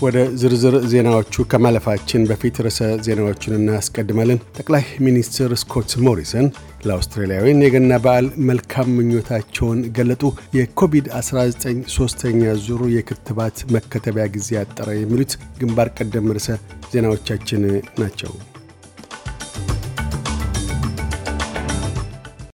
ወደ ዝርዝር ዜናዎቹ ከማለፋችን በፊት ርዕሰ ዜናዎቹን እናስቀድማለን። ጠቅላይ ሚኒስትር ስኮት ሞሪሰን ለአውስትራሊያውያን የገና በዓል መልካም ምኞታቸውን ገለጡ። የኮቪድ-19 ሦስተኛ ዙሩ የክትባት መከተቢያ ጊዜ አጠረ። የሚሉት ግንባር ቀደም ርዕሰ ዜናዎቻችን ናቸው።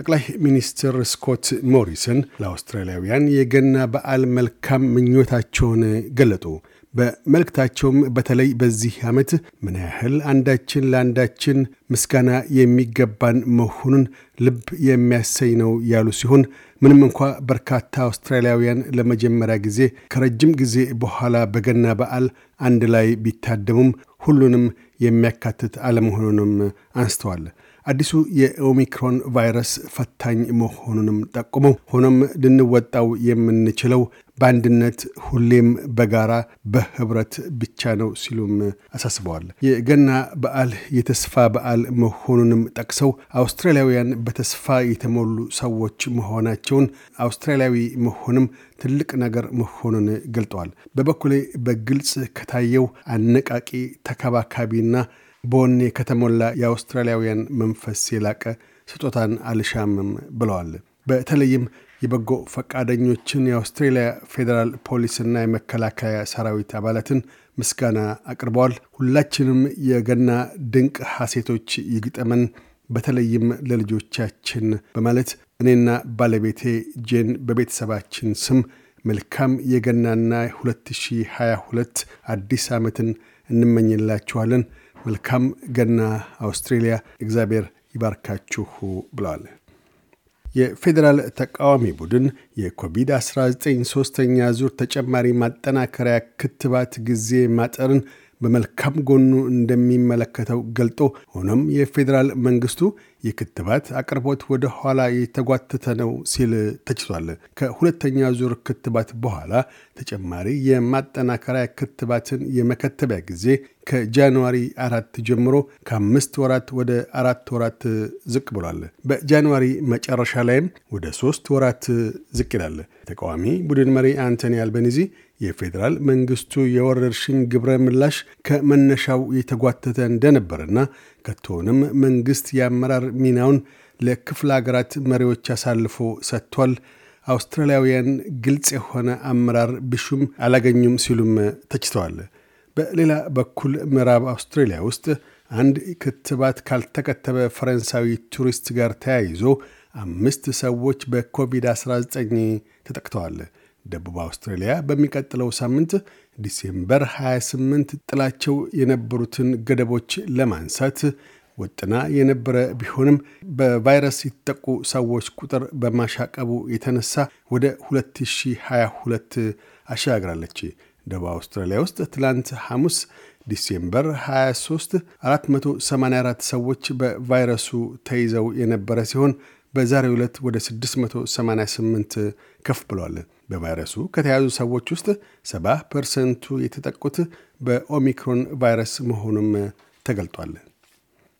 ጠቅላይ ሚኒስትር ስኮት ሞሪሰን ለአውስትራሊያውያን የገና በዓል መልካም ምኞታቸውን ገለጡ። በመልእክታቸውም በተለይ በዚህ ዓመት ምን ያህል አንዳችን ለአንዳችን ምስጋና የሚገባን መሆኑን ልብ የሚያሰኝ ነው ያሉ ሲሆን ምንም እንኳ በርካታ አውስትራሊያውያን ለመጀመሪያ ጊዜ ከረጅም ጊዜ በኋላ በገና በዓል አንድ ላይ ቢታደሙም ሁሉንም የሚያካትት አለመሆኑንም አንስተዋል። አዲሱ የኦሚክሮን ቫይረስ ፈታኝ መሆኑንም ጠቁመው ሆኖም ልንወጣው የምንችለው በአንድነት ሁሌም በጋራ በህብረት ብቻ ነው ሲሉም አሳስበዋል። የገና በዓል የተስፋ በዓል መሆኑንም ጠቅሰው አውስትራሊያውያን በተስፋ የተሞሉ ሰዎች መሆናቸውን አውስትራሊያዊ መሆንም ትልቅ ነገር መሆኑን ገልጠዋል። በበኩሌ በግልጽ ከታየው አነቃቂ ተከባካቢና በወኔ ከተሞላ የአውስትራሊያውያን መንፈስ የላቀ ስጦታን አልሻምም ብለዋል። በተለይም የበጎ ፈቃደኞችን የአውስትሬልያ ፌዴራል ፖሊስና የመከላከያ ሰራዊት አባላትን ምስጋና አቅርበዋል። ሁላችንም የገና ድንቅ ሐሴቶች ይግጠመን፣ በተለይም ለልጆቻችን በማለት እኔና ባለቤቴ ጄን በቤተሰባችን ስም መልካም የገናና 2022 አዲስ ዓመትን እንመኝላችኋለን። መልካም ገና አውስትሬልያ፣ እግዚአብሔር ይባርካችሁ ብለዋል። የፌዴራል ተቃዋሚ ቡድን የኮቪድ-19 ሦስተኛ ዙር ተጨማሪ ማጠናከሪያ ክትባት ጊዜ ማጠርን በመልካም ጎኑ እንደሚመለከተው ገልጦ ሆኖም የፌዴራል መንግስቱ የክትባት አቅርቦት ወደ ኋላ የተጓተተ ነው ሲል ተችቷል። ከሁለተኛ ዙር ክትባት በኋላ ተጨማሪ የማጠናከሪያ ክትባትን የመከተቢያ ጊዜ ከጃንዋሪ አራት ጀምሮ ከአምስት ወራት ወደ አራት ወራት ዝቅ ብሏል። በጃንዋሪ መጨረሻ ላይም ወደ ሶስት ወራት ዝቅ ይላል። ተቃዋሚ ቡድን መሪ አንቶኒ አልበኒዚ የፌዴራል መንግስቱ የወረርሽኝ ግብረ ምላሽ ከመነሻው የተጓተተ እንደነበርና ከቶንም መንግስት የአመራር ሚናውን ለክፍለ ሀገራት መሪዎች አሳልፎ ሰጥቷል፣ አውስትራሊያውያን ግልጽ የሆነ አመራር ቢሹም አላገኙም ሲሉም ተችተዋል። በሌላ በኩል ምዕራብ አውስትራሊያ ውስጥ አንድ ክትባት ካልተከተበ ፈረንሳዊ ቱሪስት ጋር ተያይዞ አምስት ሰዎች በኮቪድ-19 ተጠቅተዋል። ደቡብ አውስትራሊያ በሚቀጥለው ሳምንት ዲሴምበር 28 ጥላቸው የነበሩትን ገደቦች ለማንሳት ወጥና የነበረ ቢሆንም በቫይረስ የተጠቁ ሰዎች ቁጥር በማሻቀቡ የተነሳ ወደ 2022 አሸጋግራለች። ደቡብ አውስትራሊያ ውስጥ ትላንት ሐሙስ ዲሴምበር 23 484 ሰዎች በቫይረሱ ተይዘው የነበረ ሲሆን በዛሬው ዕለት ወደ 688 ከፍ ብሏል። በቫይረሱ ከተያዙ ሰዎች ውስጥ 70 ፐርሰንቱ የተጠቁት በኦሚክሮን ቫይረስ መሆኑም ተገልጧል።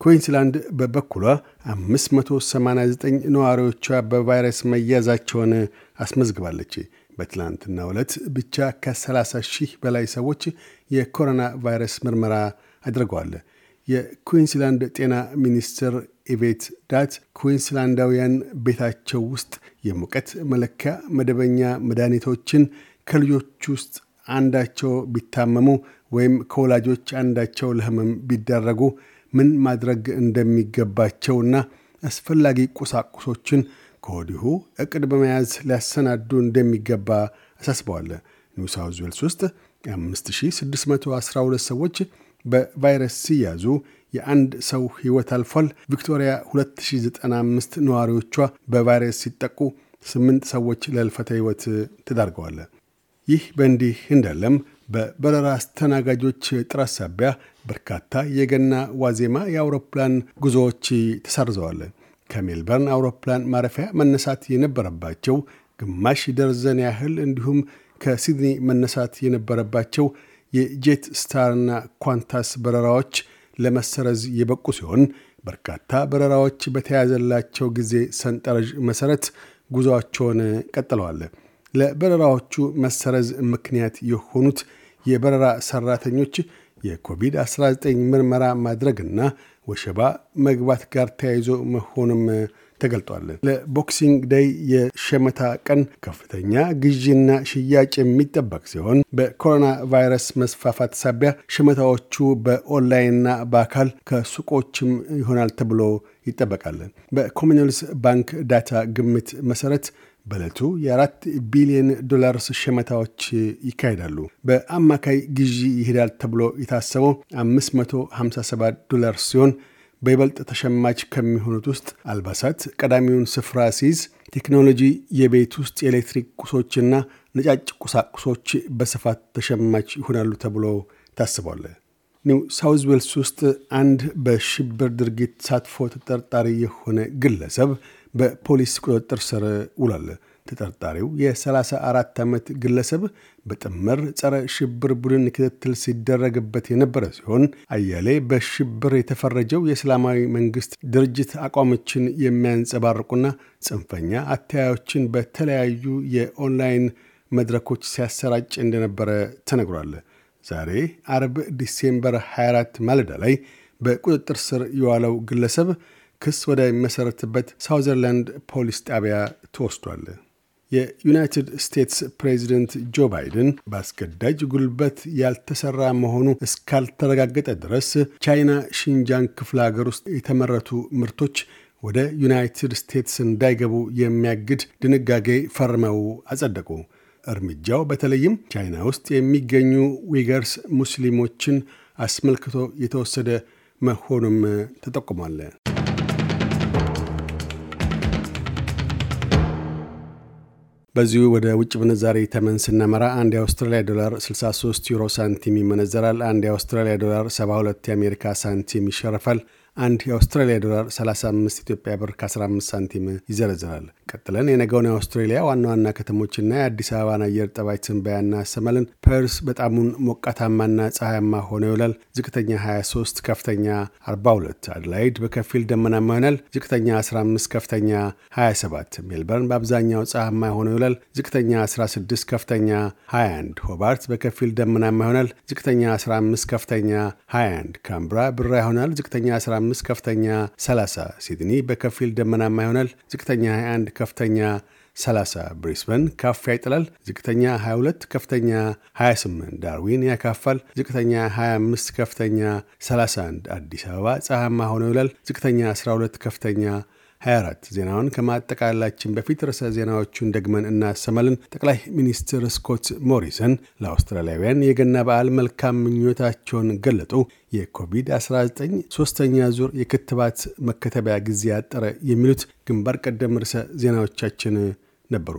ኩዊንስላንድ በበኩሏ 589 ነዋሪዎቿ በቫይረስ መያዛቸውን አስመዝግባለች። በትላንትና ዕለት ብቻ ከ30 ሺህ በላይ ሰዎች የኮሮና ቫይረስ ምርመራ አድርገዋል። የኩዊንስላንድ ጤና ሚኒስትር ኢቬት ዳት ኩዊንስላንዳውያን ቤታቸው ውስጥ የሙቀት መለኪያ መደበኛ መድኃኒቶችን ከልጆች ውስጥ አንዳቸው ቢታመሙ ወይም ከወላጆች አንዳቸው ለህመም ቢዳረጉ ምን ማድረግ እንደሚገባቸውና አስፈላጊ ቁሳቁሶችን ከወዲሁ እቅድ በመያዝ ሊያሰናዱ እንደሚገባ አሳስበዋል። ኒው ሳውዝ ዌልስ ውስጥ 5612 ሰዎች በቫይረስ ሲያዙ የአንድ ሰው ሕይወት አልፏል። ቪክቶሪያ 2095 ነዋሪዎቿ በቫይረስ ሲጠቁ ስምንት ሰዎች ለልፈተ ሕይወት ተዳርገዋል። ይህ በእንዲህ እንዳለም በበረራ አስተናጋጆች ጥረት ሳቢያ በርካታ የገና ዋዜማ የአውሮፕላን ጉዞዎች ተሰርዘዋል። ከሜልበርን አውሮፕላን ማረፊያ መነሳት የነበረባቸው ግማሽ ደርዘን ያህል እንዲሁም ከሲድኒ መነሳት የነበረባቸው የጄት ስታርና ኳንታስ በረራዎች ለመሰረዝ የበቁ ሲሆን በርካታ በረራዎች በተያዘላቸው ጊዜ ሰንጠረዥ መሠረት ጉዞአቸውን ቀጥለዋል። ለበረራዎቹ መሰረዝ ምክንያት የሆኑት የበረራ ሰራተኞች የኮቪድ-19 ምርመራ ማድረግና ወሸባ መግባት ጋር ተያይዞ መሆኑም ተገልጧል። ለ Boxing Day የሸመታ ቀን ከፍተኛ ግዢና ሽያጭ የሚጠበቅ ሲሆን በኮሮና ቫይረስ መስፋፋት ሳቢያ ሸመታዎቹ በኦንላይንና በአካል ከሱቆችም ይሆናል ተብሎ ይጠበቃል። በኮመንዌልዝ ባንክ ዳታ ግምት መሰረት በዕለቱ የአራት ቢሊዮን ዶላርስ ሸመታዎች ይካሄዳሉ። በአማካይ ግዢ ይሄዳል ተብሎ የታሰበው 557 ዶላር ሲሆን በይበልጥ ተሸማች ከሚሆኑት ውስጥ አልባሳት ቀዳሚውን ስፍራ ሲይዝ፣ ቴክኖሎጂ፣ የቤት ውስጥ የኤሌክትሪክ ቁሶችና ነጫጭ ቁሳቁሶች በስፋት ተሸማች ይሆናሉ ተብሎ ታስቧል። ኒው ሳውዝ ዌልስ ውስጥ አንድ በሽብር ድርጊት ተሳትፎ ተጠርጣሪ የሆነ ግለሰብ በፖሊስ ቁጥጥር ስር ውሏል። ተጠርጣሪው የ34 ዓመት ግለሰብ በጥምር ጸረ ሽብር ቡድን ክትትል ሲደረግበት የነበረ ሲሆን አያሌ በሽብር የተፈረጀው የእስላማዊ መንግስት ድርጅት አቋሞችን የሚያንጸባርቁና ጽንፈኛ አተያዮችን በተለያዩ የኦንላይን መድረኮች ሲያሰራጭ እንደነበረ ተነግሯል። ዛሬ አርብ ዲሴምበር 24 ማለዳ ላይ በቁጥጥር ስር የዋለው ግለሰብ ክስ ወደሚመሠረትበት ሳውዘርላንድ ፖሊስ ጣቢያ ተወስዷል። የዩናይትድ ስቴትስ ፕሬዚደንት ጆ ባይደን በአስገዳጅ ጉልበት ያልተሰራ መሆኑ እስካልተረጋገጠ ድረስ ቻይና ሺንጃንግ ክፍለ ሀገር ውስጥ የተመረቱ ምርቶች ወደ ዩናይትድ ስቴትስ እንዳይገቡ የሚያግድ ድንጋጌ ፈርመው አጸደቁ። እርምጃው በተለይም ቻይና ውስጥ የሚገኙ ዊገርስ ሙስሊሞችን አስመልክቶ የተወሰደ መሆኑም ተጠቁሟል። በዚሁ ወደ ውጭ ምንዛሪ ተመን ስናመራ አንድ የአውስትራሊያ ዶላር 63 ዩሮ ሳንቲም ይመነዘራል። አንድ የአውስትራሊያ ዶላር 72 የአሜሪካ ሳንቲም ይሸርፋል። አንድ የአውስትራሊያ ዶላር 35 ኢትዮጵያ ብር ከ15 ሳንቲም ይዘረዝራል። ቀጥለን የነገውን የአውስትሬሊያ ዋና ዋና ከተሞችና የአዲስ አበባን አየር ጠባይ ትንበያ እናሰማለን። ፐርስ በጣሙን ሞቃታማና ፀሐያማ ሆኖ ይውላል። ዝቅተኛ 23፣ ከፍተኛ 42። አድላይድ በከፊል ደመናማ ይሆናል። ዝቅተኛ 15፣ ከፍተኛ 27። ሜልበርን በአብዛኛው ፀሐያማ ሆኖ ይውላል። ዝቅተኛ 16፣ ከፍተኛ 21። ሆባርት በከፊል ደመናማ ይሆናል። ዝቅተኛ 15፣ ከፍተኛ 21። ካምብራ ብራ ይሆናል። ዝቅተኛ 15 ከፍተኛ 30። ሲድኒ በከፊል ደመናማ ይሆናል። ዝቅተኛ 21 ከፍተኛ 30። ብሪስበን ካፊያ ይጥላል። ዝቅተኛ 22 ከፍተኛ 28። ዳርዊን ያካፋል። ዝቅተኛ 25 ከፍተኛ 31። አዲስ አበባ ፀሐያማ ሆኖ ይውላል። ዝቅተኛ 12 ከፍተኛ 24 ዜናውን ከማጠቃላችን በፊት ርዕሰ ዜናዎቹን ደግመን እናሰማለን። ጠቅላይ ሚኒስትር ስኮት ሞሪሰን ለአውስትራሊያውያን የገና በዓል መልካም ምኞታቸውን ገለጡ። የኮቪድ-19 ሶስተኛ ዙር የክትባት መከተቢያ ጊዜ ያጠረ የሚሉት ግንባር ቀደም ርዕሰ ዜናዎቻችን ነበሩ።